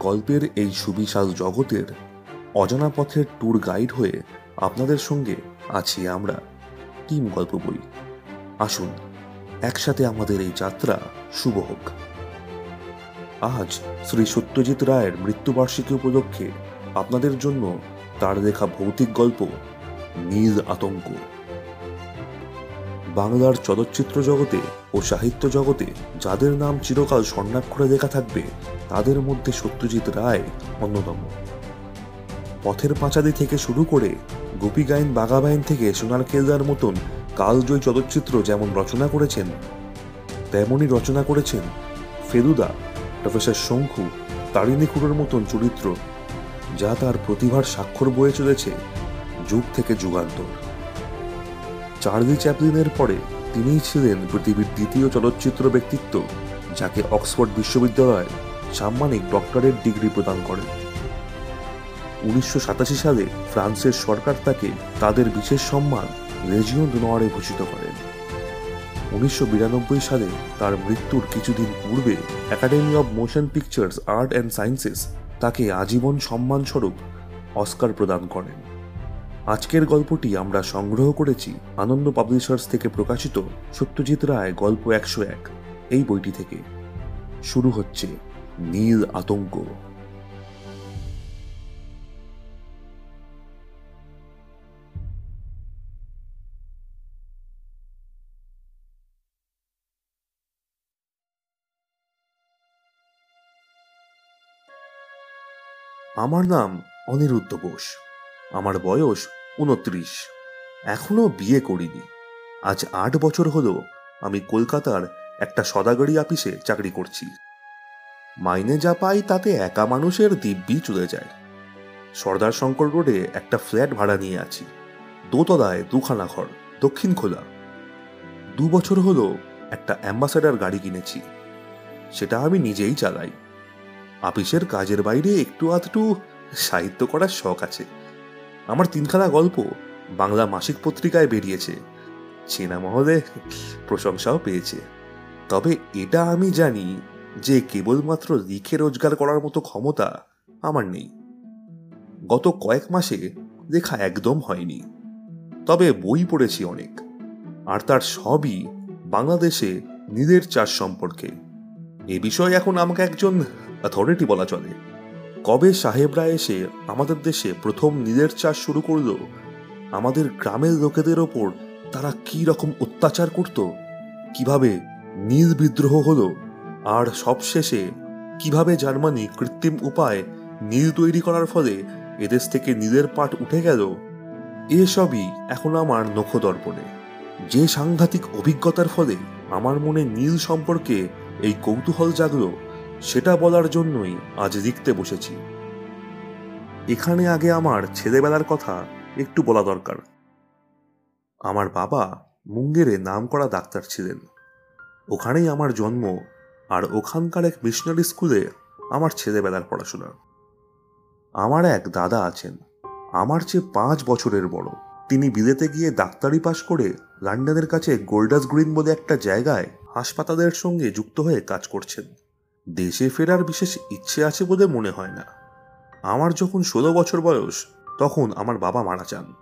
গল্পের এই সুবিশাল জগতের অজানা পথের ট্যুর গাইড হয়ে আপনাদের সঙ্গে আছি আমরা। টিম গল্প বই। আসুন, একসাথে আমাদের এই যাত্রা শুভ হোক। আজ শ্রী সত্যজিৎ রায়ের মৃত্যুবার্ষিকী উপলক্ষে আপনাদের জন্য তার লেখা ভৌতিক গল্প, নীল আতঙ্ক। বাংলার চলচ্চিত্র জগতে ও সাহিত্য জগতে যাদের নাম চিরকাল স্বর্ণাক্ষরে লেখা থাকবে তাদের মধ্যে সত্যজিৎ রায় অন্যতম। পথের পাঁচালি থেকে শুরু করে গোপী গায়ন বাগাবায়ন থেকে সোনার কেলদার মতন কালজয়ী চলচ্চিত্র যেমন রচনা করেছেন, তেমনই রচনা করেছেন ফেলুদা, প্রফেসর শঙ্কু, তারিণী খুঁড়োর মতন চরিত্র, যা তার প্রতিভার স্বাক্ষর বয়ে চলেছে যুগ থেকে যুগান্তর। চার্লি চ্যাপলিনের পরে তিনিই ছিলেন পৃথিবীর দ্বিতীয় চলচ্চিত্র ব্যক্তিত্ব, যাকে অক্সফোর্ড বিশ্ববিদ্যালয় সাম্মানিক ডক্টরেট ডিগ্রি প্রদান করেন। উনিশশো সাতাশি সালে ফ্রান্সের সরকার তাকে তাদের বিশেষ সম্মান রেজিও ডোনোয়ারে ভূষিত করেন। উনিশশো বিরানব্বই সালে তার মৃত্যুর কিছুদিন পূর্বে academy of motion pictures art and sciences তাকে আজীবন সম্মানস্বরূপ অস্কার প্রদান করেন। আজকের গল্পটি আমরা সংগ্রহ করেছি আনন্দ পাবলিশার্স থেকে প্রকাশিত সত্যজিৎ রায়, গল্প একশো এক, এই বইটি থেকে। শুরু হচ্ছে নীল আতঙ্ক। আমার নাম অনিরুদ্ধ বোস। আমার বয়স উনত্রিশ এখনও বিয়ে করিনি। আজ আট বছর হলো আমি কলকাতার একটা সদাগরি অফিসে চাকরি করছি। মাইনে যা পাই তাতে একা মানুষের দিব্যি চলে যায়। সর্দার শঙ্কর রোডে একটা ফ্ল্যাট ভাড়া নিয়ে আছি। দোতলায় দুখানা ঘর, দক্ষিণ খোলা। দু বছর হলো একটা অ্যাম্বাসাডার গাড়ি কিনেছি। সেটা আমি নিজেই চালাই। আপিসের কাজের বাইরে একটু আধটু সাহিত্য করার শখ আছে। আমার তিনখানা গল্প বাংলা মাসিক পত্রিকায় বেরিয়েছে। চেনা মহলে প্রশংসাও পেয়েছে। তবে এটা আমি জানি যে কেবলমাত্র লিখে রোজগার করার মতো ক্ষমতা আমার নেই। গত কয়েক মাসে লেখা একদম হয়নি। তবে বই পড়েছি অনেক। আর তার সবই বাংলাদেশে নিজের চাষ সম্পর্কে। এ বিষয়ে এখন আমাকে একজন অথরিটি বলা চলে। কবে সাহেবরা এসে আমাদের দেশে প্রথম নিজের চাষ শুরু করল? আমাদের গ্রামের লোকেদের ওপর তারা কি রকম অত্যাচার করত? কীভাবে নীল বিদ্রোহ হলো? আর সবশেষে, কীভাবে জার্মানি কৃত্রিম উপায় নীল তৈরি করার ফলে এদেশ থেকে নীলের পাট উঠে গেল, এসবই এখন আমার নখদর্পণে। যে সাংঘাতিক অভিজ্ঞতার ফলে আমার মনে নীল সম্পর্কে এই কৌতূহল জাগলো, সেটা বলার জন্যই আজ লিখতে বসেছি। এখানে আগে আমার ছেলেবেলার কথা একটু বলা দরকার। আমার বাবা মুঙ্গেরে নাম করা ডাক্তার ছিলেন। ওখানেই আমার জন্ম আর ওখানকার এক মিশনারি স্কুলে আমার ছেলেবেলার পড়াশোনা। আমার এক দাদা আছেন। আমার চেয়ে পাঁচ বছরের বড়, তিনি বিলেতে গিয়ে ডাক্তারি পাশ করে লন্ডনের কাছে গোল্ডাস গ্রিন বলে একটা জায়গায় হাসপাতালের সঙ্গে যুক্ত হয়ে কাজ করছেন। দেশে ফেরার বিশেষ ইচ্ছে আছে বলে মনে হয় না। আমার যখন ষোলো বছর বয়স, তখন আমার বাবা মারা যান।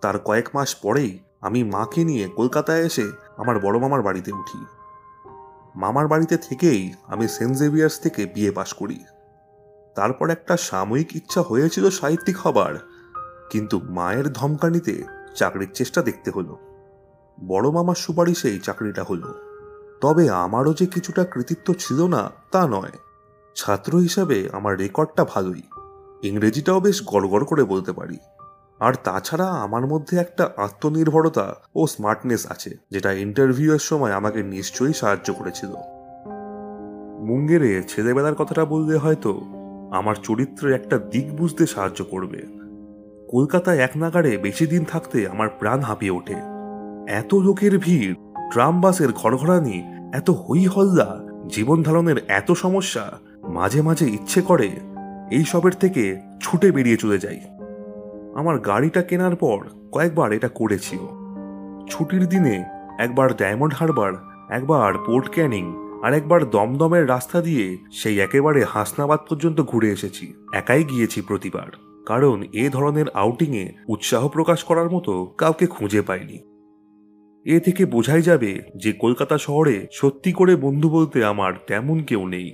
তার কয়েক মাস পরেই আমি মাকে নিয়ে কলকাতায় এসে আমার বড় মামার বাড়িতে উঠি। মামার বাড়িতে থেকেই আমি সেন্ট জেভিয়ার্স থেকে বিয়ে পাশ করি। তারপর একটা সাময়িক ইচ্ছা হয়েছিল সাহিত্যিক হবার, কিন্তু মায়ের ধমকানিতে চাকরির চেষ্টা দেখতে হলো। বড় মামার সুপারিশেই চাকরিটা হলো। তবে আমারও যে কিছুটা কৃতিত্ব ছিল না, তা নয়। ছাত্র হিসাবে আমার রেকর্ডটা ভালোই। ইংরেজিটাও বেশ গড়গড় করে বলতে পারি। আর তাছাড়া আমার মধ্যে একটা আত্মনির্ভরতা ও স্মার্টনেস আছে, যেটা ইন্টারভিউয়ের সময় আমাকে নিশ্চয়ই সাহায্য করেছিল। মুঙ্গেরে ছেলেবেলার কথাটা বললে হয়তো আমার চরিত্রের একটা দিক বুঝতে সাহায্য করবে। কলকাতায় এক নাগারে বেশি দিন থাকতে আমার প্রাণ হাঁপিয়ে ওঠে। এত লোকের ভিড়, ট্রাম বাসের ঘরঘরানি, এত হই হল্লা জীবন ধারণের এত সমস্যা, মাঝে মাঝে ইচ্ছে করে এই সবের থেকে ছুটে বেরিয়ে চলে যাই। আমার গাড়িটা কেনার পর কয়েকবার এটা করেছিও। ছুটির দিনে একবার ডায়মন্ড হারবার, একবার পোর্ট ক্যানিং আর একবার দমদমের রাস্তা দিয়ে সেই একেবারে হাসনাবাদ পর্যন্ত ঘুরে এসেছি। একাই গিয়েছি প্রতিবার, কারণ এ ধরনের আউটিংয়ে উৎসাহ প্রকাশ করার মতো কাউকে খুঁজে পাইনি। এ থেকে বোঝাই যাবে যে কলকাতা শহরে সত্যি করে বন্ধু বলতে আমার তেমন কেউ নেই।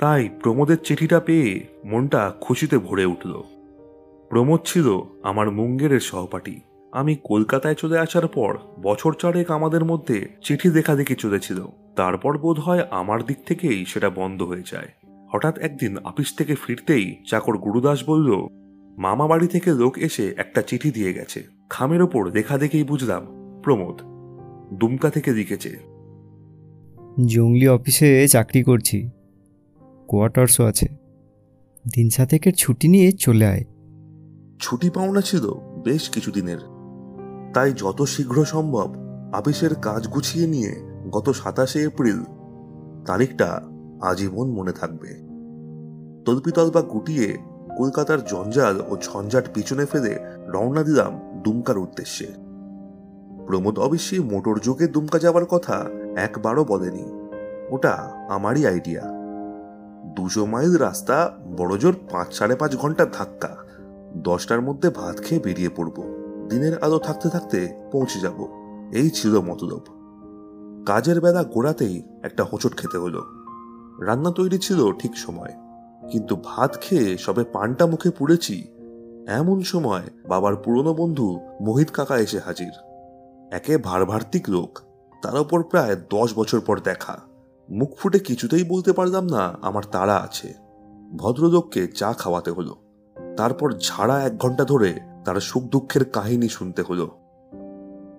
তাই প্রমোদের চিঠিটা পেয়ে মনটা খুশিতে ভরে উঠল। প্রমোদ ছিল আমার মুঙ্গেরের সহপাঠী। আমি কলকাতায় চলে আসার পর বছর চারেক আমাদের মধ্যে চিঠি দেখা দেখি চলেছিল। তারপর বোধ হয় আমার দিক থেকেই সেটা বন্ধ হয়ে যায়। হঠাৎ একদিন অফিস থেকে ফিরতেই চাকর গুরুদাস বলল, মামা বাড়ি থেকে লোক এসে একটা চিঠি দিয়ে গেছে। খামের ওপর দেখা দেখেই বুঝলাম। প্রমোদ, দুমকা থেকে লিখেছে, জঙ্গলি অফিসে চাকরি করছি। কোয়ার্টার্সও আছে। দিন সাতেকের ছুটি নিয়ে চলে আয়। ছুটি পাওনা ছিল বেশ কিছুদিনের। তাই যত শীঘ্র সম্ভব আপিসের কাজ গুছিয়ে নিয়ে গত সাতাশে এপ্রিল তারিখটা আজীবন মনে থাকবে। তল্পিতল্পা গুটিয়ে কলকাতার জঞ্জাল ও ঝঞ্ঝাট পিছনে ফেলে রওনা দিলাম দুমকার উদ্দেশ্যে। প্রমোদ অবশ্যই মোটর যোগে দুমকা যাওয়ার কথা একবারও বলেনি। ওটা আমারই আইডিয়া দুশো মাইল রাস্তা বড়জোর পাঁচ সাড়ে পাঁচ ঘণ্টার ধাক্কা। দশটার মধ্যে ভাত খেয়ে বেরিয়ে পড়ব। দিনের আলো থাকতে থাকতে পৌঁছে যাব। এই ছিল মতলব। কাজের বেলা গোড়াতেই একটা হোঁচট খেতে হলো। রান্না তৈরি ছিল ঠিক সময়। কিন্তু ভাত খেয়ে সবে পানটা মুখে পুড়েছি, এমন সময় বাবার পুরনো বন্ধু মোহিত কাকা এসে হাজির। একে ভারভার্তিক লোক, তার ওপর প্রায় দশ বছর পর দেখা। মুখ ফুটে কিছুতেই বলতে পারলাম না আমার তারা আছে। ভদ্রলোককে চা খাওয়াতে হলো। তারপর ঝাড়া এক ঘণ্টা ধরে তার সুখ দুঃখের কাহিনী শুনতে হলো।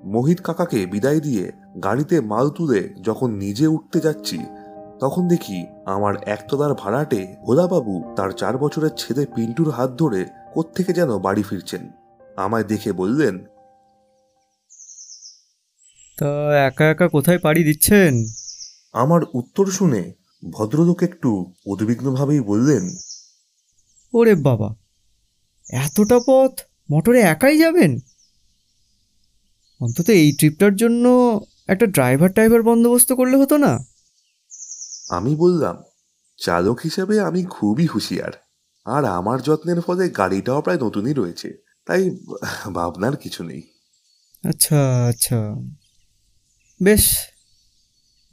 মোহিত কাকাকে বিদায় দিয়ে গাড়িতে মাল তুলে যখন নিজে উঠতে যাচ্ছি তখন দেখি আমার একতলার ভাড়াটে ভোলাবাবু তার চার বছরের ছেলে পিন্টুর হাত ধরে কোত্থেকে যেন বাড়ি ফিরছেন। আমায় দেখে বললেন তা একা একা কোথায় পাড়ি দিচ্ছেন? আমার উত্তর শুনে ভদ্রলোক একটু উদ্বিগ্নভাবেই বললেন ওরে বাবা এতটা পথ মোটরে একাই যাবেন? অন্তত এই ট্রিপটার জন্য একটা ড্রাইভার টাইভার বন্দোবস্ত করলে হতো না। আমি বললাম চালক হিসেবে আমি খুবই হুঁশিয়ার। আর আমার যত্নের ফলে গাড়িটাও প্রায় নতুনই রয়েছে তাই ভাবনার কিছু নেই। আচ্ছা আচ্ছা। বেশ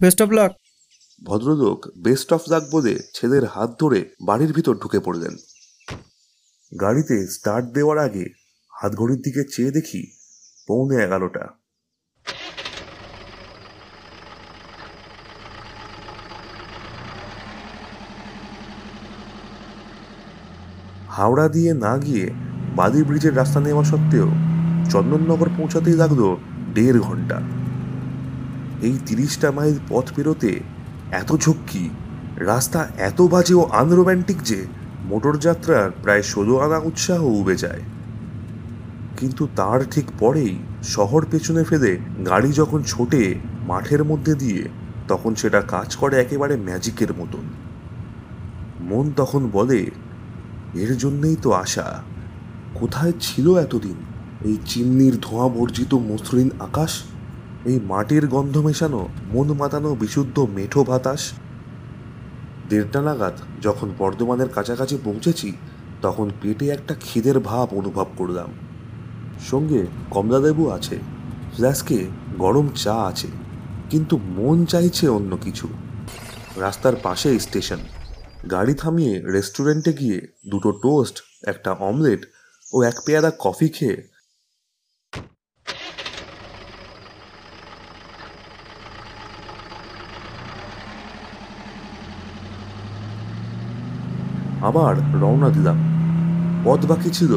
বেস্ট অফ লাক ভদ্রলোক বেস্ট অফ লাক বলে ছেলের হাত ধরে বাড়ির ভিতর ঢুকে পড়লেন। গাড়িতে স্টার্ট দেওয়ার আগে হাত ঘড়ির দিকে চেয়ে দেখি পৌনে এগারোটা। হাওড়া দিয়ে না গিয়ে বালি ব্রিজের রাস্তা নেওয়া সত্ত্বেও চন্দননগর পৌঁছাতেই লাগল দেড় ঘণ্টা। এই তিরিশটা মাইল পথ পেরোতে এত ঝক্কি, রাস্তা এত বাজে ও আনরোম্যান্টিক যে মোটর যাত্রার প্রায় ষোলো আনা উৎসাহ উবে যায়। কিন্তু তার ঠিক পরেই শহর পেছনে ফেলে গাড়ি যখন ছোটে মাঠের মধ্যে দিয়ে, তখন সেটা কাজ করে একেবারে ম্যাজিকের মতন। মন তখন বলে, এর জন্যেই তো আশা। কোথায় ছিল এতদিন? এই চিমনির ধোঁয়া বর্জিত মসৃণ আকাশ? এই মাটির গন্ধ মেশানো, মন মাতানো বিশুদ্ধ মেঠো বাতাস? দেড়টা নাগাদ যখন বর্ধমানের কাছাকাছি পৌঁছেছি, তখন পেটে একটা খিদের ভাব অনুভব করলাম। সঙ্গে কমলালেবু আছে ফ্ল্যাস্কে গরম চা আছে, কিন্তু মন চাইছে অন্য কিছু। রাস্তার পাশে স্টেশন। গাড়ি থামিয়ে রেস্টুরেন্টে গিয়ে দুটো টোস্ট, একটা অমলেট ও এক পেয়ারা কফি খেয়ে আবার রওনা দিলাম। পথ বাকি ছিল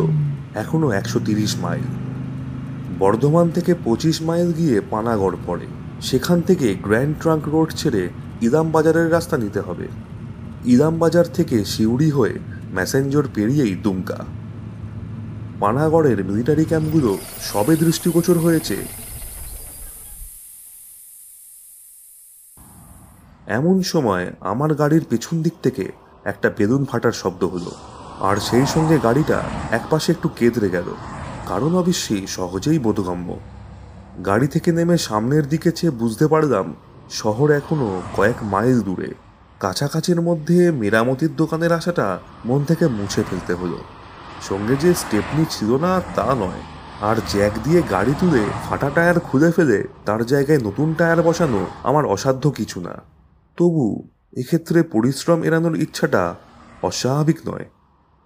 এখনও একশো তিরিশ মাইল। বর্ধমান থেকে পঁচিশ মাইল গিয়ে পানাগড় পড়ে। সেখান থেকে গ্র্যান্ড ট্রাঙ্ক রোড ছেড়ে ইলাম বাজারের রাস্তা নিতে হবে। ইলাম বাজার থেকে সিউড়ি হয়ে ম্যাসেঞ্জর পেরিয়েই দুমকা। পানাগড়ের মিলিটারি ক্যাম্পগুলো সবে দৃষ্টিগোচর হয়েছে। এমন সময় আমার গাড়ির পেছন দিক থেকে একটা বেলুন ফাটার শব্দ হলো। আর সেই সঙ্গে গাড়িটা একপাশে একটু কেঁদরে গেল। কারণ অবশ্যই সহজেই বোধগম্য। গাড়ি থেকে নেমে সামনের দিকে চেয়ে বুঝতে পারলাম, শহর এখনও কয়েক মাইল দূরে। কাছাকাছির মধ্যে মেরামতির দোকানের আশাটা মন থেকে মুছে ফেলতে হলো। সঙ্গে যে স্টেপনি ছিল না, তা নয়। আর জ্যাক দিয়ে গাড়ি তুলে ফাটা টায়ার খুলে ফেলে তার জায়গায় নতুন টায়ার বসানো আমার অসাধ্য কিছু না। তবু এক্ষেত্রে পরিশ্রম এড়ানোর ইচ্ছাটা অস্বাভাবিক নয়।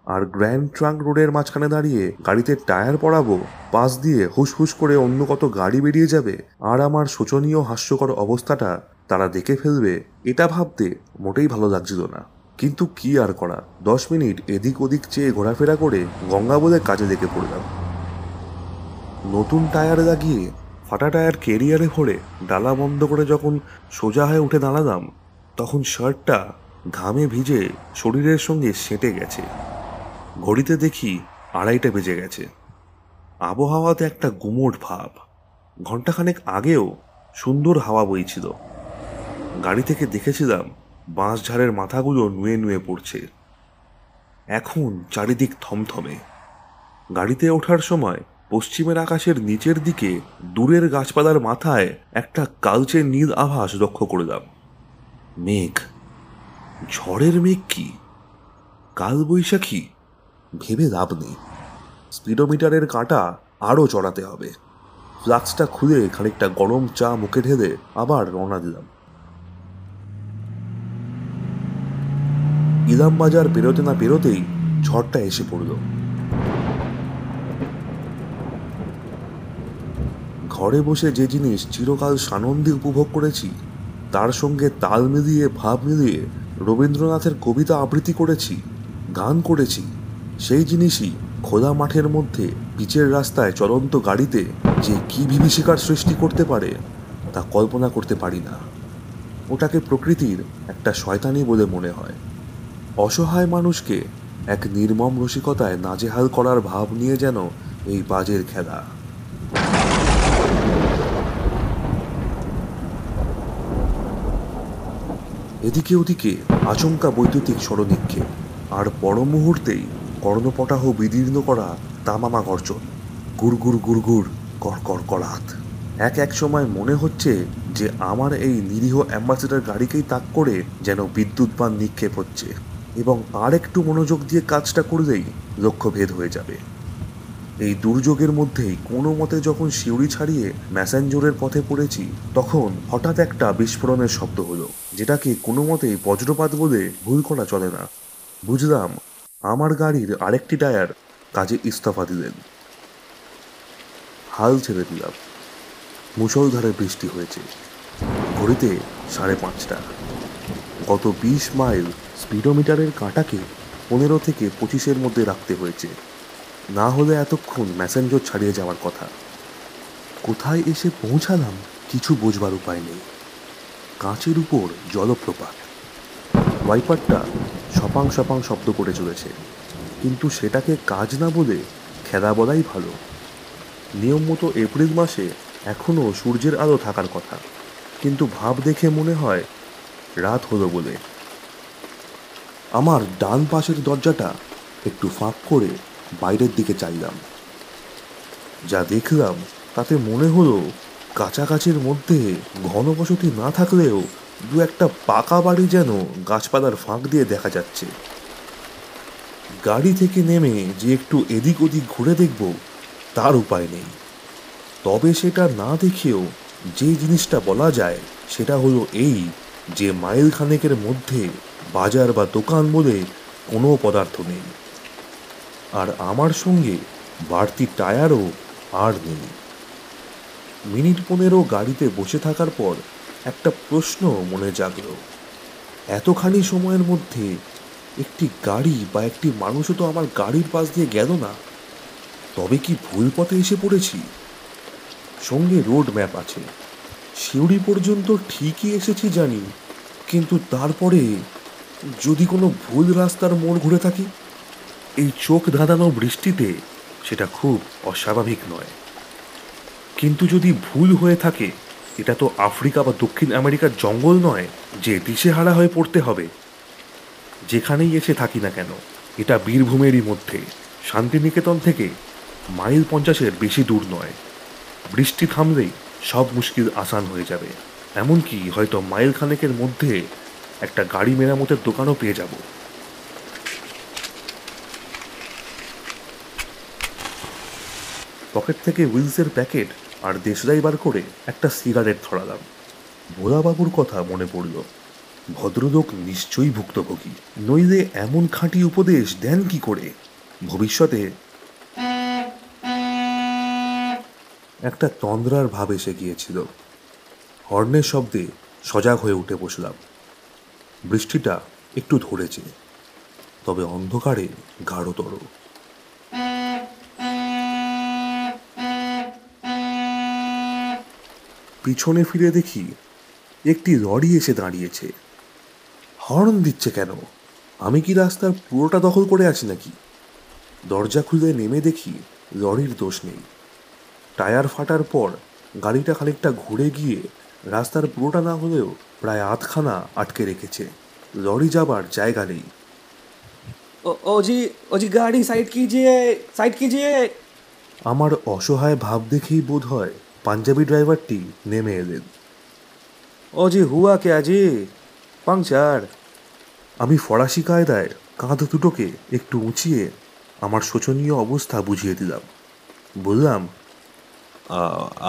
আর গ্র্যান্ড ট্রাঙ্ক রোডের মাঝখানে দাঁড়িয়ে গাড়িতে টায়ার পড়াবো, পাশ দিয়ে হুসহুস করে অন্য কত গাড়ি বেরিয়ে যাবে, আর আমার শোচনীয় হাস্যকর অবস্থাটা তারা দেখে ফেলবে, এটা ভাবতে মোটেই ভালো লাগছিল না। কিন্তু কি আর করা? দশ মিনিট এদিক ওদিক চেয়ে ঘোরাফেরা করে গঙ্গা বলে কাজে লেগে পড়লাম। নতুন টায়ার লাগিয়ে ফাটা টায়ার কেরিয়ারে ভরে ডালা বন্ধ করে যখন সোজা হয়ে উঠে দাঁড়ালাম তখন শার্টটা ঘামে ভিজে শরীরের সঙ্গে সেঁটে গেছে। ঘড়িতে দেখি আড়াইটা বেজে গেছে। আবহাওয়াতে একটা গুমোট ভাব। ঘন্টাখানেক আগেও সুন্দর হাওয়া বইছিল। গাড়ি থেকে দেখেছিলাম বাঁশঝাড়ের মাথাগুলো নুয়ে নুয়ে পড়ছে। এখন চারিদিক থমথমে। গাড়িতে ওঠার সময় পশ্চিমের আকাশের নিচের দিকে দূরের গাছপালার মাথায় একটা কালচে নীল আভাস লক্ষ্য করলাম। মেঘ। ঝড়ের মেঘ কি? কাল বৈশাখী ভেবে লাভ নেই। স্পিডোমিটারের কাঁটা আরও চড়াতে হবে। ফ্লাক্সটা খুলে খানিকটা গরম চা মুখে ঢেলে আবার রওনা দিলাম। ইলাম বাজার পেরোতে না পেরোতেই ঝড়টা এসে পড়ল। ঘরে বসে যে জিনিস চিরকাল সানন্দে উপভোগ করেছি তার সঙ্গে তাল মিলিয়ে, ভাব মিলিয়ে রবীন্দ্রনাথের কবিতা আবৃত্তি করেছি, গান করেছি। সেই জিনিসই খোলা মাঠের মধ্যে, পিচের রাস্তায় চলন্ত গাড়িতে যে কি বিভীষিকার সৃষ্টি করতে পারে, তা কল্পনা করতে পারি না। ওটাকে প্রকৃতির একটা শয়তানি বলে মনে হয়। অসহায় মানুষকে এক নির্মম রসিকতায় নাজেহাল করার ভাব নিয়ে যেন এই বাজের খেলা। এদিকে ওদিকে আচমকা বৈদ্যুতিক স্মরণিক্ষেপ আর পর মুহূর্তেই কর্ণপটাহ বিদীর্ণ করা তামামা গর্জন। গুড়গুড় গুড়গুড় কড়কড় কড়াত এক এক সময় মনে হচ্ছে যে আমার এই নিরীহ অ্যাম্বাসেডার গাড়িকেই তাক করে যেন বিদ্যুৎ বান নিক্ষেপ হচ্ছে, এবং আর একটু মনোযোগ দিয়ে কাজটা করলেই লক্ষ্যভেদ হয়ে যাবে। এই দুর্যোগের মধ্যেই কোনো মতে যখন শিউরি ছাড়িয়ে ম্যাসেঞ্জোরের পথে পড়েছি, তখন হঠাৎ একটা বিস্ফোরণের শব্দ হলো, যেটাকে কোনো মতেই বজ্রপাত বলে ভুল করা চলে না। বুঝলাম, আমার গাড়ির আরেকটি টায়ার কাজে ইস্তফা দিলেন। হাল ছেড়ে দিলাম। মুষলধারে বৃষ্টি হয়েছে। ঘড়িতে সাড়ে পাঁচটা। গত বিশ মাইল স্পিডোমিটারের কাঁটাকে পনেরো থেকে পঁচিশের মধ্যে রাখতে হয়েছে। না হলে এতক্ষণ ম্যাসেঞ্জর ছাড়িয়ে যাওয়ার কথা। কোথায় এসে পৌঁছালাম কিছু বোঝবার উপায় নেই। কাঁচের উপর জলপ্রপাত। ওয়াইপারটা সপাং সপাং শব্দ করে চলেছে। কিন্তু সেটাকে কাজ না বলে খেলা বলাই ভালো। নিয়ম মতো এপ্রিল মাসে এখনও সূর্যের আলো থাকার কথা। কিন্তু ভাব দেখে মনে হয় রাত হলো বলে। আমার ডান পাশের দরজাটা একটু ফাঁক করে বাইরের দিকে চাইলাম। যা দেখলাম, তাতে মনে হলো কাছাকাছির মধ্যে ঘনবসতি না থাকলেও দু একটা পাকা বাড়ি যেন গাছপালার ফাঁক দিয়ে দেখা যাচ্ছে। গাড়ি থেকে নেমে যে একটু এদিক ওদিক ঘুরে দেখব, তার উপায় নেই। তবে সেটা না দেখেও যে জিনিসটা বলা যায়, সেটা হলো এই যে মাইল খানেকের মধ্যে বাজার বা দোকান বলে কোনো পদার্থ নেই। আর আমার সঙ্গে বাড়তি টায়ারও আর নেই। মিনিট পনেরো গাড়িতে বসে থাকার পর একটা প্রশ্ন মনে জাগল। এতখানি সময়ের মধ্যে একটি গাড়ি বা একটি মানুষও তো আমার গাড়ির পাশ দিয়ে গেল না। তবে কি ভুল পথে এসে পড়েছি? সঙ্গে রোড ম্যাপ আছে। সিউড়ি পর্যন্ত ঠিকই এসেছি জানি, কিন্তু তারপরে যদি কোনো ভুল রাস্তার মোড় ঘুরে থাকি? এই চোখ ধাঁধানো বৃষ্টিতে সেটা খুব অস্বাভাবিক নয়। কিন্তু যদি ভুল হয়ে থাকে, এটা তো আফ্রিকা বা দক্ষিণ আমেরিকার জঙ্গল নয়, যে দিশেহারা হয়ে পড়তে হবে। যেখানেই এসে থাকি না কেন, এটা বীরভূমেরই মধ্যে। শান্তিনিকেতন থেকে মাইল পঞ্চাশের বেশি দূর নয়। বৃষ্টি থামলেই সব মুশকিল আসান হয়ে যাবে। এমনকি হয়তো মাইল খানেকের মধ্যে একটা গাড়ি মেরামতের দোকানও পেয়ে যাব। পকেট থেকে উইলসের প্যাকেট আর দেশলাই বার করে একটা সিগারেট ধরালাম। ভোলাবাবুর কথা মনে পড়ল। ভদ্রলোক নিশ্চয়ই ভুক্তভোগী। নইলে এমন খাঁটি উপদেশ দেন কি করে? ভবিষ্যতে একটা তন্দ্রার ভাব এসে গিয়েছিল। হর্নের শব্দে সজাগ হয়ে উঠে বসলাম। বৃষ্টিটা একটু ধরেছে, তবে অন্ধকারে গাঢ়তর। পিছনে ফিরে দেখি একটি লরি এসে দাঁড়িয়েছে। হর্ন দিচ্ছে কেন? আমি কি রাস্তার পুরোটা দখল করে আছি নাকি? দরজা খুলে নেমে দেখি লরির দোষ নেই। টায়ার ফাটার পর গাড়িটা খানিকটা ঘুরে গিয়ে রাস্তার পুরোটা না হলেও প্রায় আধখানা আটকে রেখেছে। লরি যাবার জায়গা নেই। ওজি ওজি গাড়ি সাইড কিজিয়ে সাইড কিজিয়ে আমার অসহায় ভাব দেখেই বোধ হয় পাঞ্জাবি ড্রাইভারটি নেমে এলেন। অজে, হুয়া কে আজে পাংচার আমি ফরাসি কায়দায় কাঁধ দুটোকে একটু উঁচিয়ে আমার শোচনীয় অবস্থা বুঝিয়ে দিলাম। বললাম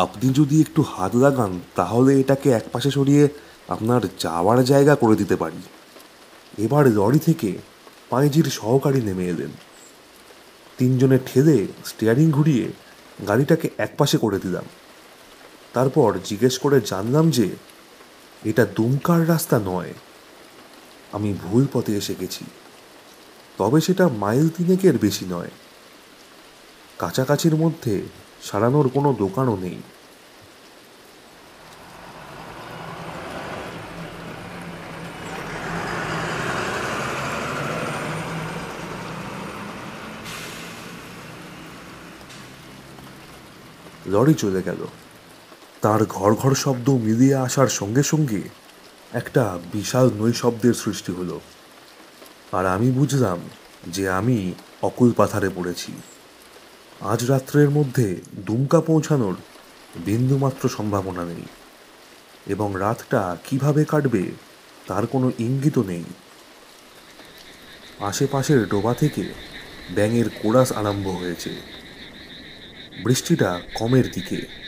আপনি যদি একটু হাত লাগান, তাহলে এটাকে একপাশে সরিয়ে আপনার যাওয়ার জায়গা করে দিতে পারি। এবার লরি থেকে পাঁজির সহকারী নেমে এলেন। তিনজনে ঠেলে স্টিয়ারিং ঘুরিয়ে গাড়িটাকে একপাশে করে দিলাম। তারপর জিজ্ঞেস করে জানলাম যে, এটা দুমকার রাস্তা নয়। আমি ভুল পথে এসে গেছি। তবে সেটা মাইল তিনেকের বেশি নয়। কাছাকাছির মধ্যে সারানোর কোনো দোকানও নেই। লরি চলে গেল। তার ঘর ঘর শব্দ মিলিয়ে আসার সঙ্গে সঙ্গে একটা বিশাল নৈশব্দের সৃষ্টি হলো। আর আমি বুঝলাম যে আমি অকুল পাথারে পড়েছি। আজ রাত্রের মধ্যে দুমকা পৌঁছানোর বিন্দুমাত্র সম্ভাবনা নেই। এবং রাতটা কীভাবে কাটবে তার কোনো ইঙ্গিতও নেই। আশেপাশের ডোবা থেকে ব্যাঙের কোরাস আরম্ভ হয়েছে। বৃষ্টিটা কমের দিকে।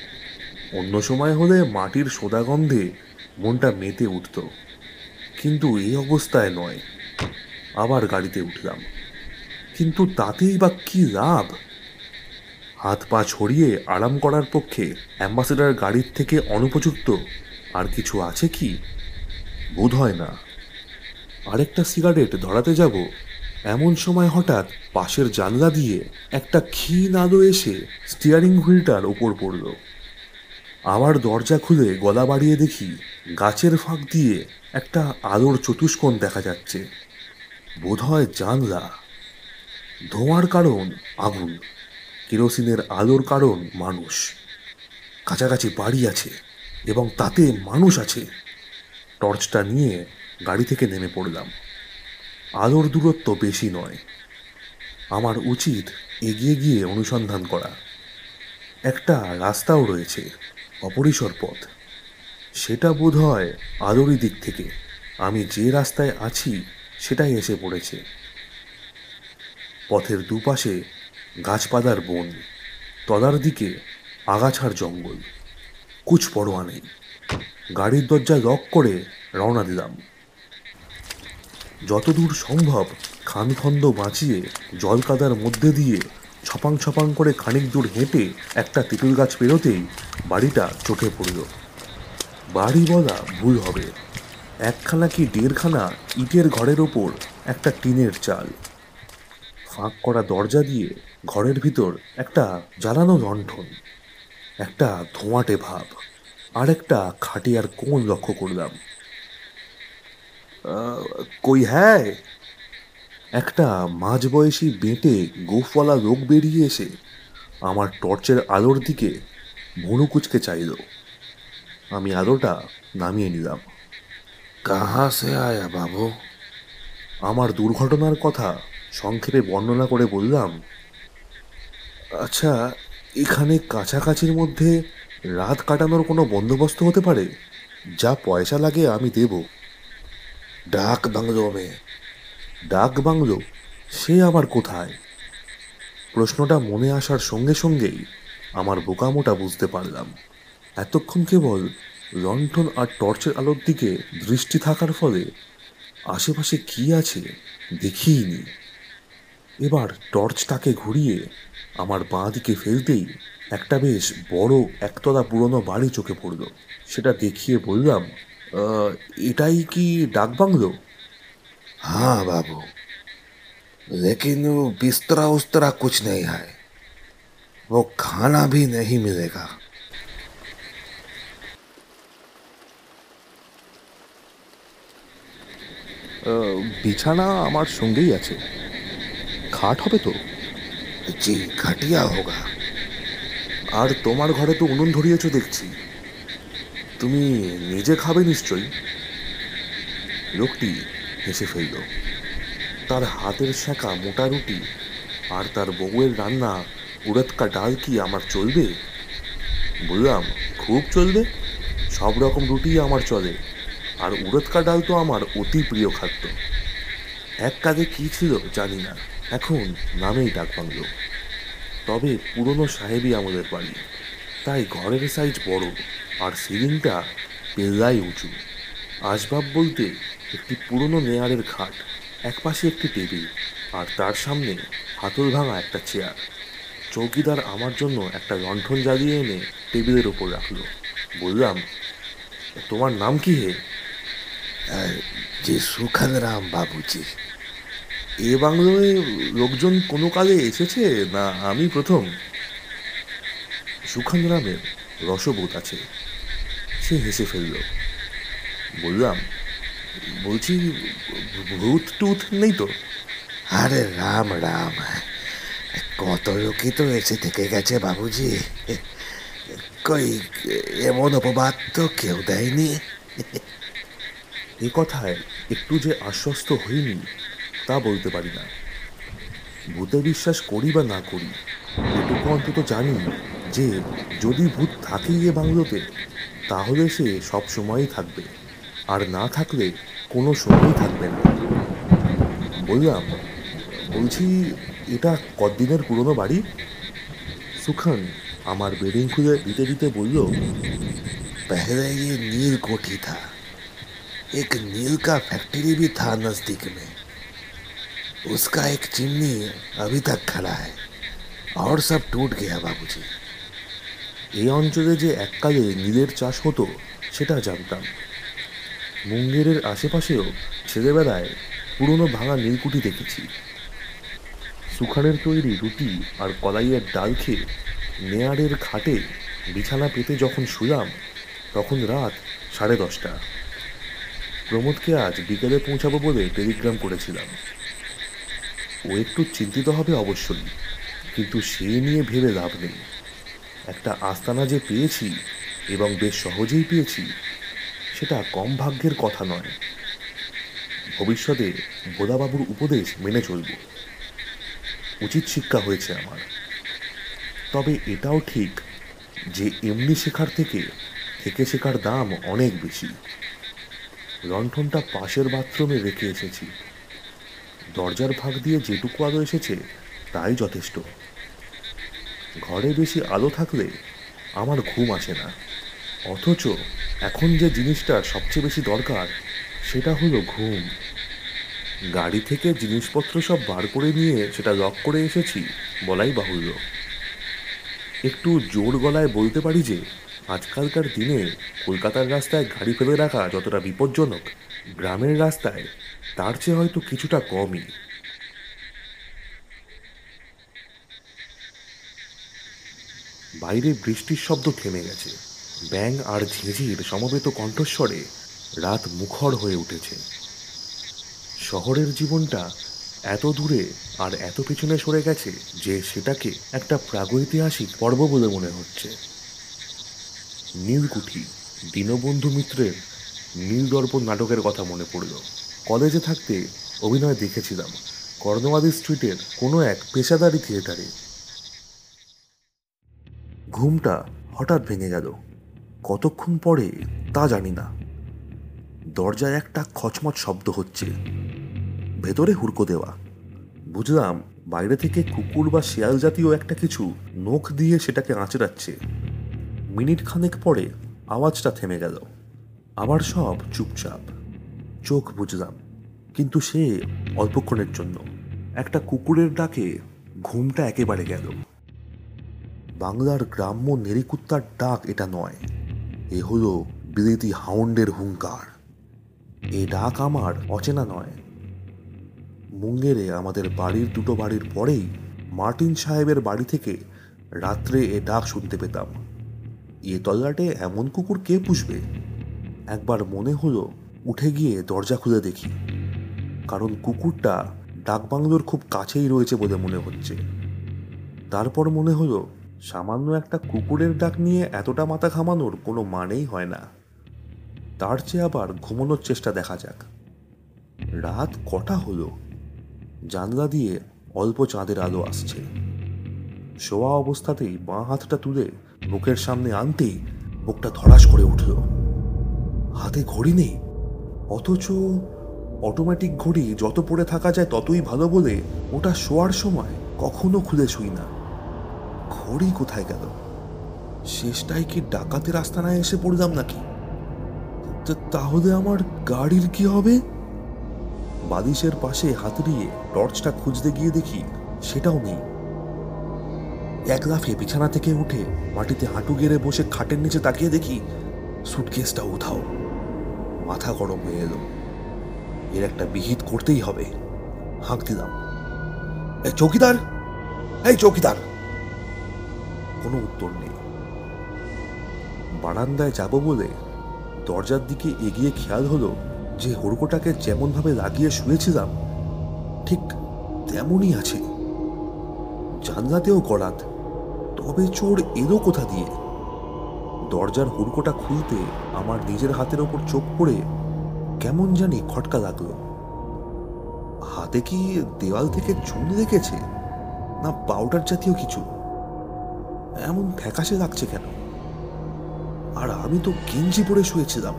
অন্য সময় হলে মাটির সোদা গন্ধে মনটা মেতে উঠত। কিন্তু এই অবস্থায় নয়। আবার গাড়িতে উঠলাম। কিন্তু তাতেই বা কি লাভ? হাত পা ছড়িয়ে আরাম করার পক্ষে অ্যাম্বাসেডার গাড়ির থেকে অনুপযুক্ত আর কিছু আছে কি? বোধ হয় না। আরেকটা সিগারেট ধরাতে যাব এমন সময় হঠাৎ পাশের জানলা দিয়ে একটা ক্ষীণ আলো এসে স্টিয়ারিং হুইলটার ওপর পড়ল। আবার দরজা খুলে গলা বাড়িয়ে দেখি গাছের ফাঁক দিয়ে একটা আলোর চতুষ্কোণ দেখা যাচ্ছে। বোধহয় জানলা। ধোঁয়ার কারণ আগুন। কেরোসিনের আলোর কারণ মানুষ। কাছাকাছি বাড়ি আছে এবং তাতে মানুষ আছে। টর্চটা নিয়ে গাড়ি থেকে নেমে পড়লাম। আলোর দূরত্ব বেশি নয়। আমার উচিত এগিয়ে গিয়ে অনুসন্ধান করা। একটা রাস্তাও রয়েছে। অপরিসর পথ। সেটা বোধ হয় আলোরই দিক থেকে। আমি যে রাস্তায় আছি, সেটাই এসে পড়েছে। পথের দুপাশে গাছপালার বন, তলার দিকে আগাছার জঙ্গল। কুচ পরোয়া নেই। গাড়ির দরজা লক করে রওনা দিলাম। যতদূর সম্ভব খানখন্দ বাঁচিয়ে জলকাদার মধ্যে দিয়ে ছপাং ছপাং করে খানিক দূর হেঁটে একটা তেঁতুল গাছ পেরোতেই বাড়িটা চোখে পড়ল। বাড়ি বলা ভুল হবে। একখানা কি দেড়খানা ইটের ঘরের ওপর একটা টিনের চাল। ফাঁক করা দরজা দিয়ে ঘরের ভিতর একটা জ্বালানো লণ্ঠন। একটা ধোঁয়াটে ভাব। আর একটা খাটিয়ার কোণ লক্ষ্য করলাম। কই হ্যায়? একটা মাঝবয়সী বেঁটে গোফওয়ালা লোক বেরিয়ে এসে আমার টর্চের আলোর দিকে ভুনু কুচকে চাইল। আমি আলোটা নামিয়ে নিলাম। কাহা সে আয়া বাবু? আমার দুর্ঘটনার কথা সংক্ষেপে বর্ণনা করে বললাম আচ্ছা এখানে কাছাকাছির মধ্যে রাত কাটানোর কোনো বন্দোবস্ত হতে পারে? যা পয়সা লাগে আমি দেব। ডাক বাংলো মেয়ে ডাক বাংলো, সে আবার কোথায়? প্রশ্নটা মনে আসার সঙ্গে সঙ্গেই আমার বোকামোটা বুঝতে পারলাম। এতক্ষণ কেবল লণ্ঠন আর টর্চের আলোর দিকে দৃষ্টি থাকার ফলে আশেপাশে কি আছে দেখিইনি এবার টর্চ তাকে ঘুরিয়ে আমার বাঁ দিকে ফেলতেই একটা বেশ বড় একতলা পুরনো বাড়ি চোখে পড়ল। সেটা দেখিয়ে বললাম এটাই কি ডাক বাংলো? हाँ बाबू लेकिन वो बिस्तरा उस्तरा कुछ नहीं है वो खाना भी नहीं मिलेगा আহ, বিছানা আমার সঙ্গেই আছে খাট হবে তো जी घटिया होगा আর তোমার ঘরে তো উনুন ধরিয়েছো দেখছি তুমি নিজে খাবে নিশ্চয়ই লোকটি হেসে ফেলল। তার হাতের শাঁকা মোটা রুটি আর তার বউয়ের রান্না উড়তকা ডাল কি আমার চলবে? বললাম, খুব চলবে। সব রকম রুটি আমার চলে। আর উড়তকা ডাল তো আমার অতি প্রিয় খাদ্য। এক কাজে কি ছিল জানি না। এখন নামেই ডাক বাংলো। তবে পুরনো সাহেবই আমাদের বাড়ি। তাই ঘরের সাইজ বড় আর সিলিংটা পেল্লাই উঁচু। আসবাব বলতে একটি পুরনো নেয়ারের খাট একপাশে একটি টেবিল আর তার সামনে হাতল ভাঙা একটা চেয়ার। চৌকিদার আমার জন্য একটা লণ্ঠন জ্বালিয়ে এনে টেবিলের ওপর রাখল। বললাম তোমার নাম কি হে? যে সুখান রাম বাবুজি। এ বাংলোয় লোকজন কোনো কালে এসেছে না আমি প্রথম? সুখান রামের রসবোধ আছে। সে হেসে ফেলল। বললাম বলছি ভূত টুত নেই তো? আরে রাম রাম। কত লোকই তো এসে থেকে গেছে বাবুজি। কই এমন অপবাদ তো কেউ দেয়নি। এ কথায় একটু যে আশ্বস্ত হইনি তা বলতে পারি না। ভূতে বিশ্বাস করি বা না করি এটুকু অন্তত জানি যে যদি ভূত থাকেই এ বাংলোতে তাহলে সে সবসময়ই থাকবে। আর না থাকলে কোনো সময়ই থাকবে না বললাম বলছি এটা কতদিনের পুরনো বাড়ি সুখান আমার বেডিং খুলে দিতে দিতে বলল पहले ये नील कोठी था एक नील का फैक्ट्री भी था नजदीक में उसका एक चिमनी अभी तक खड़ा है और सब टूट गया बाबूजी এই অঞ্চলে যে এককালে নীলের চাষ হতো সেটা জানতাম মুঙ্গেরের আশেপাশেও ছেলেবেলায় পুরনো ভাঙা নীলকুঠি দেখেছি। সুখানের তৈরি রুটি আর কলাইয়ের ডাল খেয়ে নেয়ারের খাটে বিছানা পেতে যখন শুলাম, তখন রাত সাড়ে দশটা। প্রমোদকে আজ বিকেলে পৌঁছাবো বলে টেলিগ্রাম করেছিলাম। ও একটু চিন্তিত হবে অবশ্যই, কিন্তু সে নিয়ে ভেবে লাভ নেই। একটা আস্তানা যে পেয়েছি এবং বেশ সহজেই পেয়েছি সেটা কম ভাগ্যের কথা নয়। ভবিষ্যতে ভোলাবাবুর উপদেশ মেনে চলব। উচিত শিক্ষা হয়েছে আমার। তবে এটাও ঠিক যে এমনি শেখার থেকে থেকে শেখার দাম অনেক বেশি। লণ্ঠনটা পাশের বাথরুমে রেখে এসেছি। দরজার ভাগ দিয়ে যেটুকু আলো এসেছে, তাই যথেষ্ট। ঘরে বেশি আলো থাকলে আমার ঘুম আসে না। অথচ এখন যে জিনিসটার সবচেয়ে বেশি দরকার, সেটা হলো ঘুম। গাড়ি থেকে জিনিসপত্র সব বার করে নিয়ে সেটা লক করে এসেছি, বলাই বাহুল্য। একটু জোর গলায় বলতে পারি যে, আজকালকার দিনে কলকাতার রাস্তায় গাড়ি ফেলে রাখা যতটা বিপজ্জনক, গ্রামের রাস্তায় তার চেয়ে হয়তো কিছুটা কমই। বাইরে বৃষ্টির শব্দ থেমে গেছে। ব্যাং আর ঝিঁঝির সমবেত কণ্ঠস্বরে রাত মুখর হয়ে উঠেছে। শহরের জীবনটা এত দূরে আর এত পিছনে সরে গেছে যে সেটাকে একটা প্রাগৈতিহাসিক পর্ব বলে মনে হচ্ছে। নীলকুঠি, দীনবন্ধু মিত্রের নীল দর্পণ নাটকের কথা মনে পড়ল। কলেজে থাকতে অভিনয় দেখেছিলাম, কর্ণবাদী স্ট্রিটের কোনো এক পেশাদারি থিয়েটারে। ঘুমটা হঠাৎ ভেঙে গেল। কতক্ষণ পরে তা জানি না। দরজায় একটা খচমচ শব্দ হচ্ছে। ভেতরে হুড়কো দেওয়া। বুঝলাম বাইরে থেকে কুকুর বা শেয়াল জাতীয় একটা কিছু নখ দিয়ে সেটাকে আঁচড়াচ্ছে। মিনিট খানেক পরে আওয়াজটা থেমে গেল। আবার সব চুপচাপ। চোখ বুঝলাম, কিন্তু সে অল্পক্ষণের জন্য। একটা কুকুরের ডাকে ঘুমটা একেবারে গেল। বাংলার গ্রাম্য নেরিকুত্তার ডাক এটা নয়। এ হলো বিলেতি হাউন্ডের হুঙ্কার। এ ডাক আমার অচেনা নয়। মুঙ্গেরে আমাদের বাড়ির দুটো বাড়ির পরেই মার্টিন সাহেবের বাড়ি থেকে রাত্রে এ ডাক শুনতে পেতাম। এ তল্লাটে এমন কুকুর কে পুষবে? একবার মনে হলো উঠে গিয়ে দরজা খুলে দেখি। কারণ কুকুরটা ডাকবাংলোর খুব কাছেই রয়েছে বলে মনে হচ্ছে। তারপর মনে হলো সামান্য একটা কুকুরের ডাক নিয়ে এতটা মাথা ঘামানোর কোনো মানেই হয় না। তার চেয়ে আবার ঘুমানোর চেষ্টা দেখা যাক। রাত কটা হলো? জানলা দিয়ে অল্প চাঁদের আলো আসছে। শোয়া অবস্থাতেই বাঁ হাতটা তুলে বুকের সামনে আনতেই বুকটা ধরাস করে উঠল। হাতে ঘড়ি নেই। অথচ অটোমেটিক ঘড়ি যত পড়ে থাকা যায় ততই ভালো বলে ওটা শোয়ার সময় কখনো খুলে শুই না। ঘড়ি কোথায় গেল? শেষটাই কি ডাকাতের আস্তানায় এসে পড়লাম নাকি? তাহলে আমার গাড়ির কি হবে? বালিশের পাশে হাত দিয়ে টর্চটা খুঁজতে গিয়ে দেখি সেটাও নেই। এক লাফে বিছানা থেকে উঠে মাটিতে হাঁটু গেড়ে বসে খাটের নিচে তাকিয়ে দেখি সুটকেসটা উঠাও মাথা গরম হয়ে এলো। এর একটা বিহিত করতেই হবে। হাঁক দিলাম। চৌকিদার! এই চৌকিদার! কোনো উত্তর নেই। বারান্দায় যাব বলে দরজার দিকে এগিয়ে খেয়াল হলো যে হুড়কোটাকে যেমনভাবে লাগিয়ে শুয়েছিলাম, ঠিক তেমনই আছে। জানলাতেও গলাত, তবে চোর এলো কোথা দিয়ে? দরজার হুড়কোটা খুলতে আমার নিজের হাতের ওপর চোখ পড়ে কেমন জানি খটকা লাগল। হাতে কি দেওয়াল থেকে চুন রেখেছে, না পাউডার জাতীয় কিছু? এমন ফ্যাকাশে লাগছে কেন? আর আমি তো গেঞ্জি পরে শুয়েছিলাম।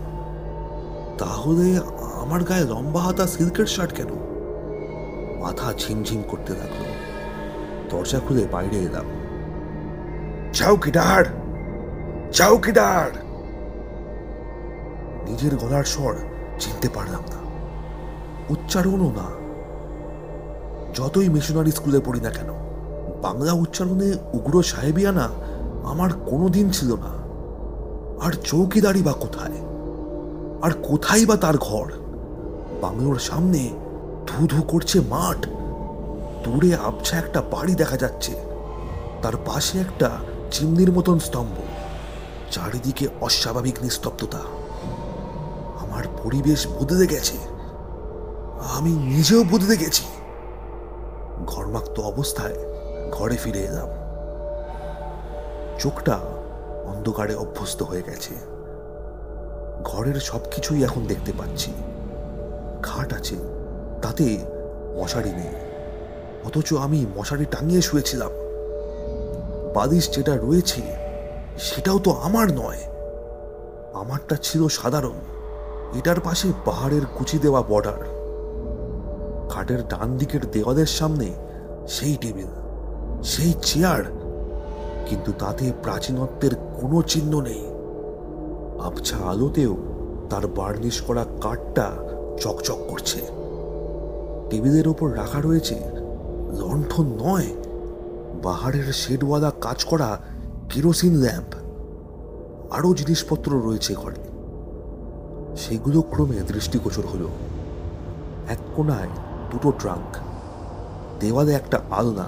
তাহলে আমার গায়ে লম্বা হাতা সিল্কের শার্ট কেন? মাথা ঝিমঝিম করতে লাগল। দরজা খুলে বাইরে এলাম। চৌকিদার চৌকিদার নিজের গলার স্বর চিনতে পারলাম না। উচ্চারণও না। যতই মিশনারি স্কুলে পড়ি না কেন বাংলা উচ্চারণে উগ্র সাহেবিয়ানা আমার কোনো দিন ছিল না। আর চৌকিদারি বা কোথায়? আর কোথায় বা তার ঘর? বাংলোর সামনে ধু ধু করছে মাঠ। দূরে আবছা একটা বাড়ি দেখা যাচ্ছে। তার পাশে একটা চিমনির মতন স্তম্ভ। চারিদিকে অস্বাভাবিক নিস্তব্ধতা। আমার পরিবেশ বদলে গেছে। আমি নিজেও বদলে গেছি। ঘর্মাক্ত অবস্থায় ঘরে ফিরে এলাম। চোখটা অন্ধকারে অভ্যস্ত হয়ে গেছে। ঘরের সবকিছুই এখন দেখতে পাচ্ছি। খাট আছে, তাতে মশারি নেই। অথচ আমি মশারি টাঙিয়ে শুয়েছিলাম। বালিশ যেটা রয়েছে, সেটাও তো আমার নয়। আমারটা ছিল সাধারণ। এটার পাশে পাহাড়ের কুচি দেওয়া বর্ডার খাটের ডান দিকের দেওয়ালের সামনে সেই টেবিল। সেই চেয়ার, কিন্তু তাতে প্রাচীনত্বের কোনো চিহ্ন নেই। আবছা আলোতেও তার বার্নিশ করা কাঠটা চকচক করছে। টেবিলের ওপর রাখা রয়েছে লণ্ঠন নয়, বাহারের শেডওয়ালা কাজ করা কেরোসিন ল্যাম্প। আরও জিনিসপত্র রয়েছে ঘরে। সেগুলো ক্রমে দৃষ্টিগোচর হলো। এক কোনায় দুটো ট্রাঙ্ক, দেওয়ালে একটা আলনা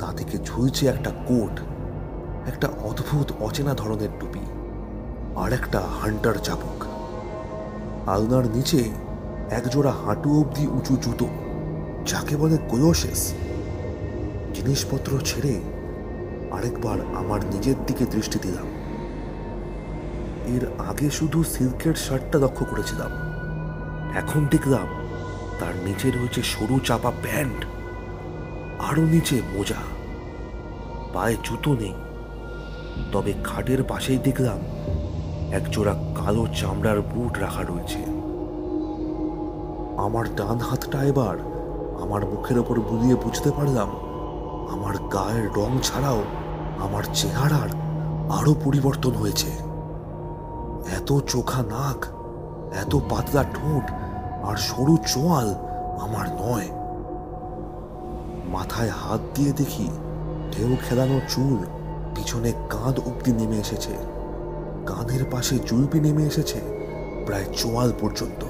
তা থেকে ঝুলছে একটা কোট, একটা অদ্ভুত অচেনা ধরনের টুপি আর একটা হান্টার চাবুক। আলনার নিচে একজোড়া হাঁটু অবধি উঁচু জুতো, যাকে বলে কোয়োশেস জিনিসপত্র ছেড়ে আরেকবার আমার নিজের দিকে দৃষ্টি দিলাম। এর আগে শুধু সিল্কের শার্টটা লক্ষ্য করেছিলাম। এখন দেখলাম তার নিচে রয়েছে সরু চাপা প্যান্ট আরও নিচে মোজা। পায়ে জুতো নেই। তবে খাটের পাশেই দেখলাম একজোড়া কালো চামড়ার বুট রাখা রয়েছে। আমার ডান হাতটা এবার আমার মুখের ওপর বুলিয়ে বুঝতে পারলাম, আমার গায়ের রং ছাড়াও আমার চেহারার আরও পরিবর্তন হয়েছে। এত চোখা নাক, এত পাতলা ঠোঁট আর সরু চোয়াল আমার নয়। মাথায় হাত দিয়ে দেখি ঢেউ খেলানো চুল পিছনে কাঁধ অব্দি নেমে এসেছে। কাঁধের পাশে জুলপি নেমে এসেছে প্রায় চোয়াল পর্যন্ত।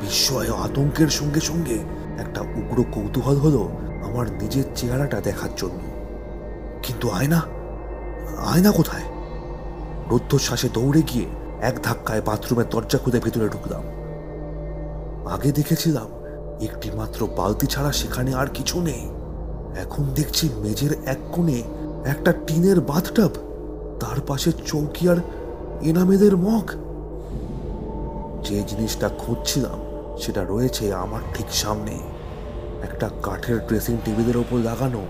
বিস্ময় আতঙ্কের সঙ্গে সঙ্গে একটা উগ্র কৌতূহল হলো আমার নিজের চেহারাটা দেখার জন্য। কিন্তু আয়না? আয়না কোথায়? রুদ্ধশ্বাসে দৌড়ে গিয়ে এক ধাক্কায় বাথরুমের দরজা খুলে ভেতরে ঢুকলাম। আগে দেখেছিলাম একটি মাত্র বালতি ছাড়া সেখানে আর কিছু নেই। এখন দেখছি মেঝের এক কোণে একটা টিনের বাথটাব। তার পাশে চৌকি আর এনামেদের মগ। যে জিনিসটা খুঁজছিলাম, সেটা রয়েছে আমার ঠিক সামনে। একটা কাঠের ড্রেসিং টেবিলের ওপর লাগানো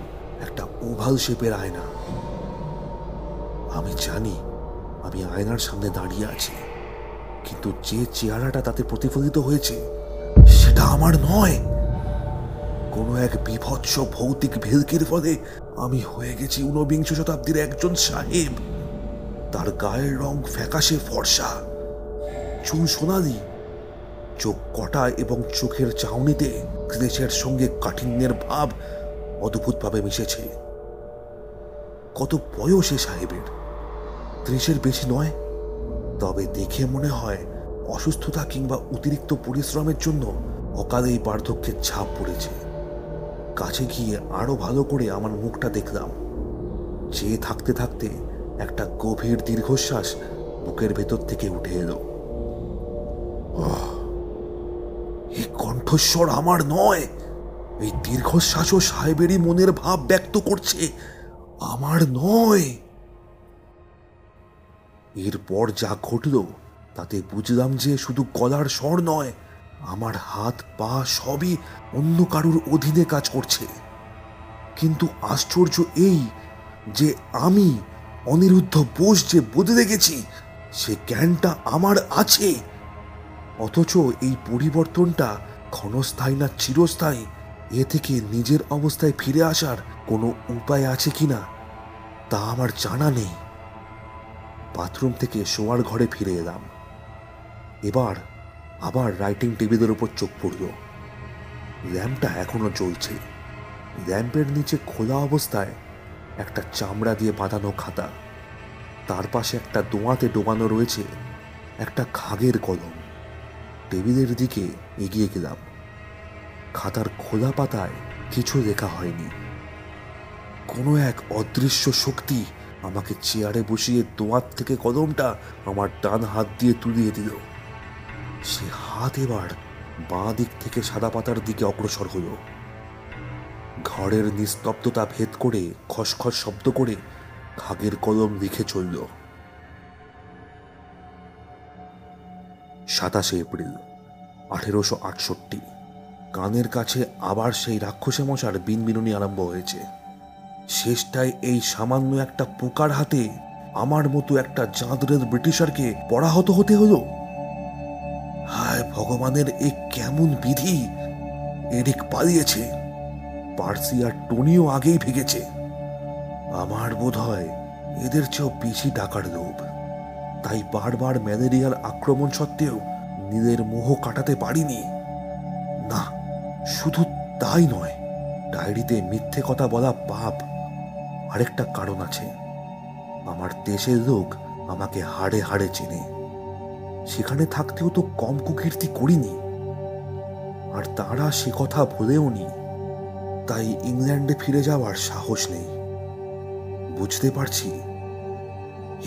একটা ওভাল শেপের আয়না। আমি জানি, আমি আয়নার সামনে দাঁড়িয়ে আছি, কিন্তু যে চেহারাটা তাতে প্রতিফলিত হয়েছে, সেটা আমার নয়। কোনো এক বিভৎস ভৌতিক ভেলকির ফলে আমি হয়ে গেছি ঊনবিংশ শতাব্দীর একজন সাহেব। তার গায়ের রং ফ্যাকাশে ফর্সা। চুল সোনালি। চোখ কটা এবং চোখের চাউনিতে ক্লেশের সঙ্গে কাঠিন্যের ভাব অদ্ভুতভাবে মিশেছে। কত বয়স এ সাহেবের? ত্রিশের বেশি নয়। তবে দেখে মনে হয় অসুস্থতা কিংবা অতিরিক্ত পরিশ্রমের জন্য অকালেই বার্ধক্যের ছাপ পড়েছে। কাছে গিয়ে আরও ভালো করে আমার মুখটা দেখলাম। চেয়ে থাকতে থাকতে একটা গভীর দীর্ঘশ্বাস বুকের ভেতর থেকে উঠে এলো! এই কণ্ঠস্বর আমার নয়। এই দীর্ঘশ্বাসও সাহেবেরই মনের ভাব ব্যক্ত করছে। আমার নয়। এরপর যা ঘটল, তাতে বুঝলাম যে শুধু গলার স্বর নয় আমার হাত, পা সবই অন্য কারুর অধীনে কাজ করছে। কিন্তু আশ্চর্য এই যে আমি অনিরুদ্ধ বোস যে বদলে গেছি, সে জ্ঞানটা আমার আছে। অথচ এই পরিবর্তনটা ক্ষণস্থায়ী না চিরস্থায়ী, এ থেকে নিজের অবস্থায় ফিরে আসার কোনো উপায় আছে কিনা, তা আমার জানা নেই। বাথরুম থেকে শোয়ার ঘরে ফিরে এলাম। এবার আবার রাইটিং টেবিলের উপর চোখ পড়ল। ল্যাম্পটা এখনও জ্বলছে। ল্যাম্পের নিচে খোলা অবস্থায় একটা চামড়া দিয়ে বাঁধানো খাতা। তার পাশে একটা দোঁয়াতে ডোবানো রয়েছে একটা খাগের কলম। টেবিলের দিকে এগিয়ে গেলাম। খাতার খোলা পাতায় কিছু লেখা হয়নি। কোনো এক অদৃশ্য শক্তি আমাকে চেয়ারে বসিয়ে দোয়াত থেকে কলমটা আমার ডান হাত দিয়ে তুলিয়ে দিল। সে হাত এবার বাঁ দিক থেকে সাদা পাতার দিকে অগ্রসর হলো ঘরের নিস্তব্ধতা ভেদ করে খসখস শব্দ করে খাগের কলম লিখে চলল। সাতাশে এপ্রিল, আঠেরোশো আটষট্টি। কানের কাছে আবার সেই রাক্ষসে মশার বিনবিনুনি আরম্ভ হয়েছে। শেষটায় এই সামান্য একটা পোকার হাতে আমার মতো একটা চাঁদরের ব্রিটিশারকে পরাহত হতে হলো? হায় ভগবানের এ কেমন বিধি! এরিক পালিয়েছে। পার্সি আর টনিও আগেই ভেগেছে। আমার বোধ হয় এদের চেয়েও বেশি টাকার লোভ। তাই বারবার ম্যালেরিয়ার আক্রমণ সত্ত্বেও নীলের মোহ কাটাতে পারিনি। না, শুধু তাই নয়, ডায়েরিতে মিথ্যে কথা বলা পাপ আরেকটা কারণ আছে। আমার দেশের লোক আমাকে হাড়ে হাড়ে চেনে। সেখানে থাকতেও তো কম কুকীর্তি করিনি। আর তারা সে কথা ভুলেও নি। তাই ইংল্যান্ডে ফিরে যাওয়ার সাহস নেই। বুঝতে পারছি,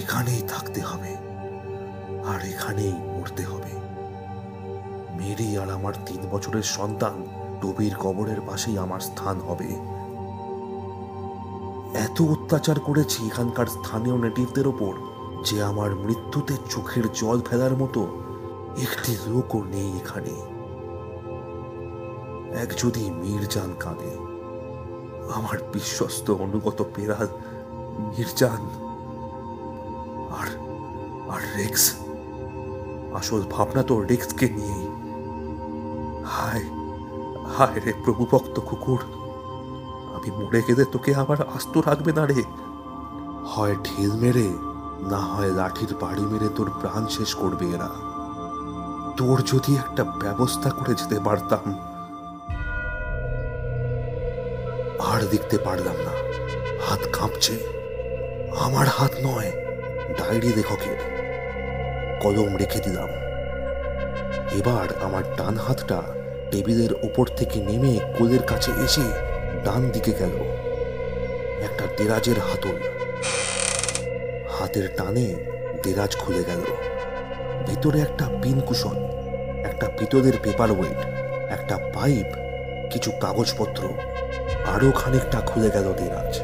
এখানেই থাকতে হবে, আর এখানেই মরতে হবে। মেরি আর আমার তিন বছরের সন্তান টবির কবরের পাশেই আমার স্থান হবে। এত অত্যাচার করেছি এখানকার স্থানীয় নেটিভদের ওপর। যে আমার মৃত্যুতে চোখের জল ফেলার মতো একটি লোকও নেই এখানে। এক যদি মির্জান কাঁদে, আমার বিশ্বস্ত অনুগত পেরাল মির্জান আর আর রেক্স, আসল ভাবনা তো রেক্সকে নিয়েই। হায় হায় রে প্রভু ভক্ত কুকুর, আমি মরে গেলে তোকে আবার আস্ত রাখবে না রে? হয় ঢিল মেরে না হয় লাঠির বাড়ি মেরে তোর প্রাণ শেষ করবে এরা। তোর যদি একটা ব্যবস্থা করে যেতে পারতাম, আর দেখতে পারলাম না। হাত কাঁপছে। আমার হাত নয়, ডায়েরি লেখকের। কলম রেখে দিলাম। এবার আমার ডান হাতটা টেবিলের ওপর থেকে নেমে কোলের কাছে এসে ডান দিকে গেল। একটা দেরাজের হাতল। হাতের টানে দেরাজ খুলে গেল। ভিতরে একটা পিন কুশন একটা পিতলের পেপার ওয়েট একটা পাইপ কিছু কাগজপত্র, আরও খানিকটা খুলে গেল দেরাজ।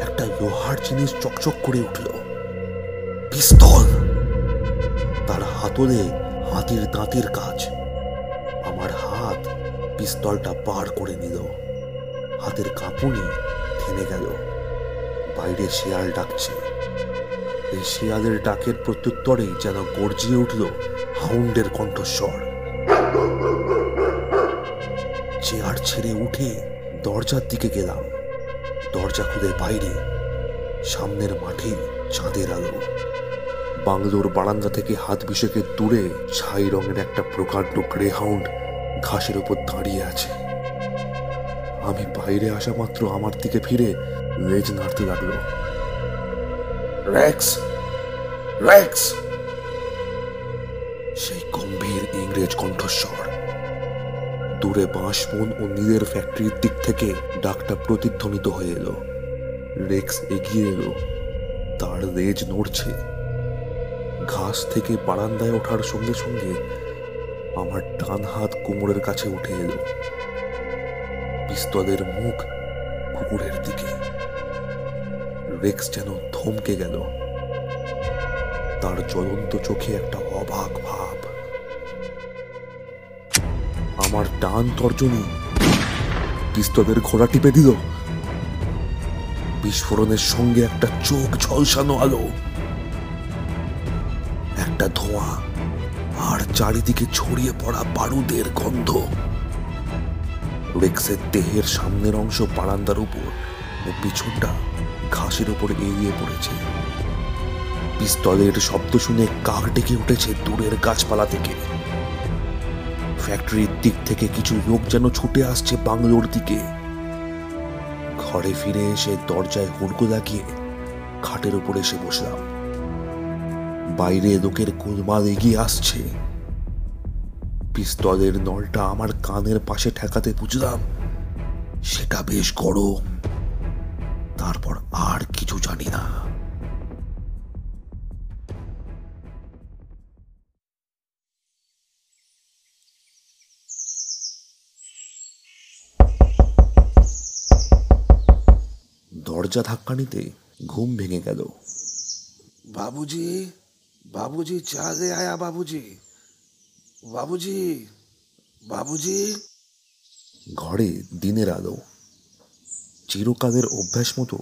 একটা লোহার জিনিস চকচক করে উঠল। পিস্তল! তার হাতলে হাতির দাঁতের কাজ। আমার হাত পিস্তলটা পার করে নিল। হাতের কাঁপুনি থেমে গেল। বাইরে শেয়াল ডাকছে। এই শিয়ালের ডাকের প্রত্যুত্তরেই যেন গর্জিয়ে উঠল হাউন্ডের কণ্ঠস্বর। চেয়ার ছেড়ে উঠে দরজার দিকে গেলাম। দরজা খুলে বাইরে, সামনের মাঠে চাঁদের আলো। বাংলোর বারান্দা থেকে হাত বিশেকের দূরে ছাই রঙের একটা প্রকাণ্ড গ্রে হাউন্ড ঘাসের উপর দাঁড়িয়ে আছে। আমি বাইরে আসা মাত্র আমার দিকে ফিরে লেজ নাড়তে লাগল। র্যাক্স র্যাক্স সেই গম্ভীর ইংরেজ কণ্ঠস্বর। দূরে বাঁশবন ও নীলের ফ্যাক্টরির দিক থেকে ডাকটা প্রতিধ্বনিত হয়ে এলো। রেক্স এগিয়ে এলো। তার লেজ নড়ছে। ঘাস থেকে বারান্দায় ওঠার সঙ্গে সঙ্গে আমার ডান হাত কোমরের কাছে উঠে এলো। পিস্তলের মুখ কুকুরের দিকে। রেক্স যেন থমকে গেল। তার জ্বলন্ত চোখে একটা অবাক ভাব। আমার ডান তর্জনী পিস্তলের ঘোড়া টিপে দিল। বিস্ফোরণের সঙ্গে একটা চোখ ঝলসানো আলো। একটা ধোঁয়া আর চারিদিকে ছড়িয়ে পড়া বারুদের গন্ধ। রেক্সের দেহের সামনের অংশ বারান্দার উপর ও পিছনটা ঘাসের উপর এড়িয়ে পড়েছে। পিস্তলের শব্দ শুনে কাক ডেকে উঠেছে দূরের গাছপালা থেকে। ফ্যাক্টরির দিক থেকে কিছু লোক যেন ছুটে আসছে বাংলোর দিকে। ঘরে ফিরে এসে দরজায় হুড়কো লাগিয়ে খাটের উপর এসে বসলাম। বাইরে লোকের গোলমাল এগিয়ে আসছে। পিস্তলের নলটা আমার কানের পাশে ঠেকাতে বুঝলাম, সেটা বেশ গরম। তারপর আর কিছু জানি না। দরজা ধাক্কানিতে ঘুম ভেঙে গেল। বাবুজি বাবুজি চা দে আয়া বাবুজি। বাবুজি বাবুজি। ঘরে দিনের আলো। চিরকালের অভ্যাস মতো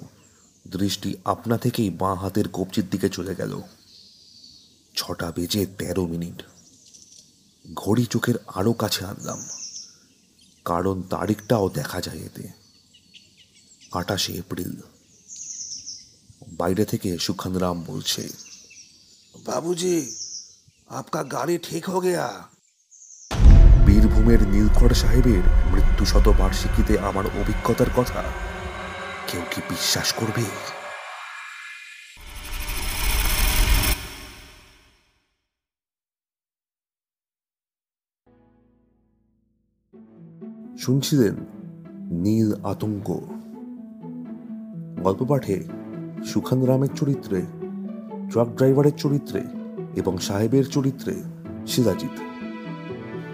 দৃষ্টি আপনা থেকেই বাঁ হাতের কবজির দিকে চলে গেল ছটা বেজে তেরো মিনিট ঘড়ি চোখের আরো কাছে আনলাম কারণ তারিখটাও দেখা যায় এতে আটাশে এপ্রিল বাইরে থেকে সুখান রাম বলছে बाबूजी आपका गाड़ी ठीक हो गया বীরভূমের নীলকর সাহেবের মৃত্যু শতবার্ষিকীতে আমার অভিজ্ঞতার কথা কেউ কি বিশ্বাস করবে? শুনছিলেন নীল আতঙ্ক। গল্প পাঠে সুখান রামের চরিত্রে, ট্রাক ড্রাইভারের চরিত্রে এবং সাহেবের চরিত্রে শিলাজিৎ।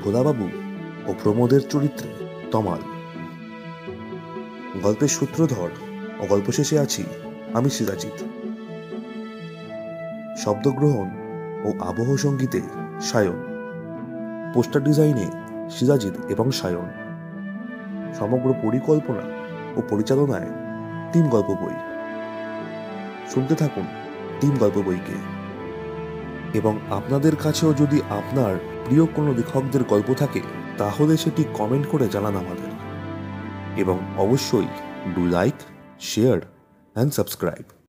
ভোলাবাবু ও প্রমোদের চরিত্রে তমাল। গল্পের সূত্রধর ও গল্প শেষে আছি আমি সিরাজিৎ। শব্দগ্রহণ ও আবহ সঙ্গীতে সায়ন। পোস্টার ডিজাইনে সিরাজিৎ এবং সায়ন। সমগ্র পরিকল্পনা ও পরিচালনায় টিম গল্প বই। শুনতে থাকুন টিম গল্প বইকে। এবং আপনাদের কাছেও যদি আপনার প্রিয় কোনো লেখকদের গল্প থাকে, তাহলে সেটি কমেন্ট করে জানান আমাদের। এবং অবশ্যই do like share and subscribe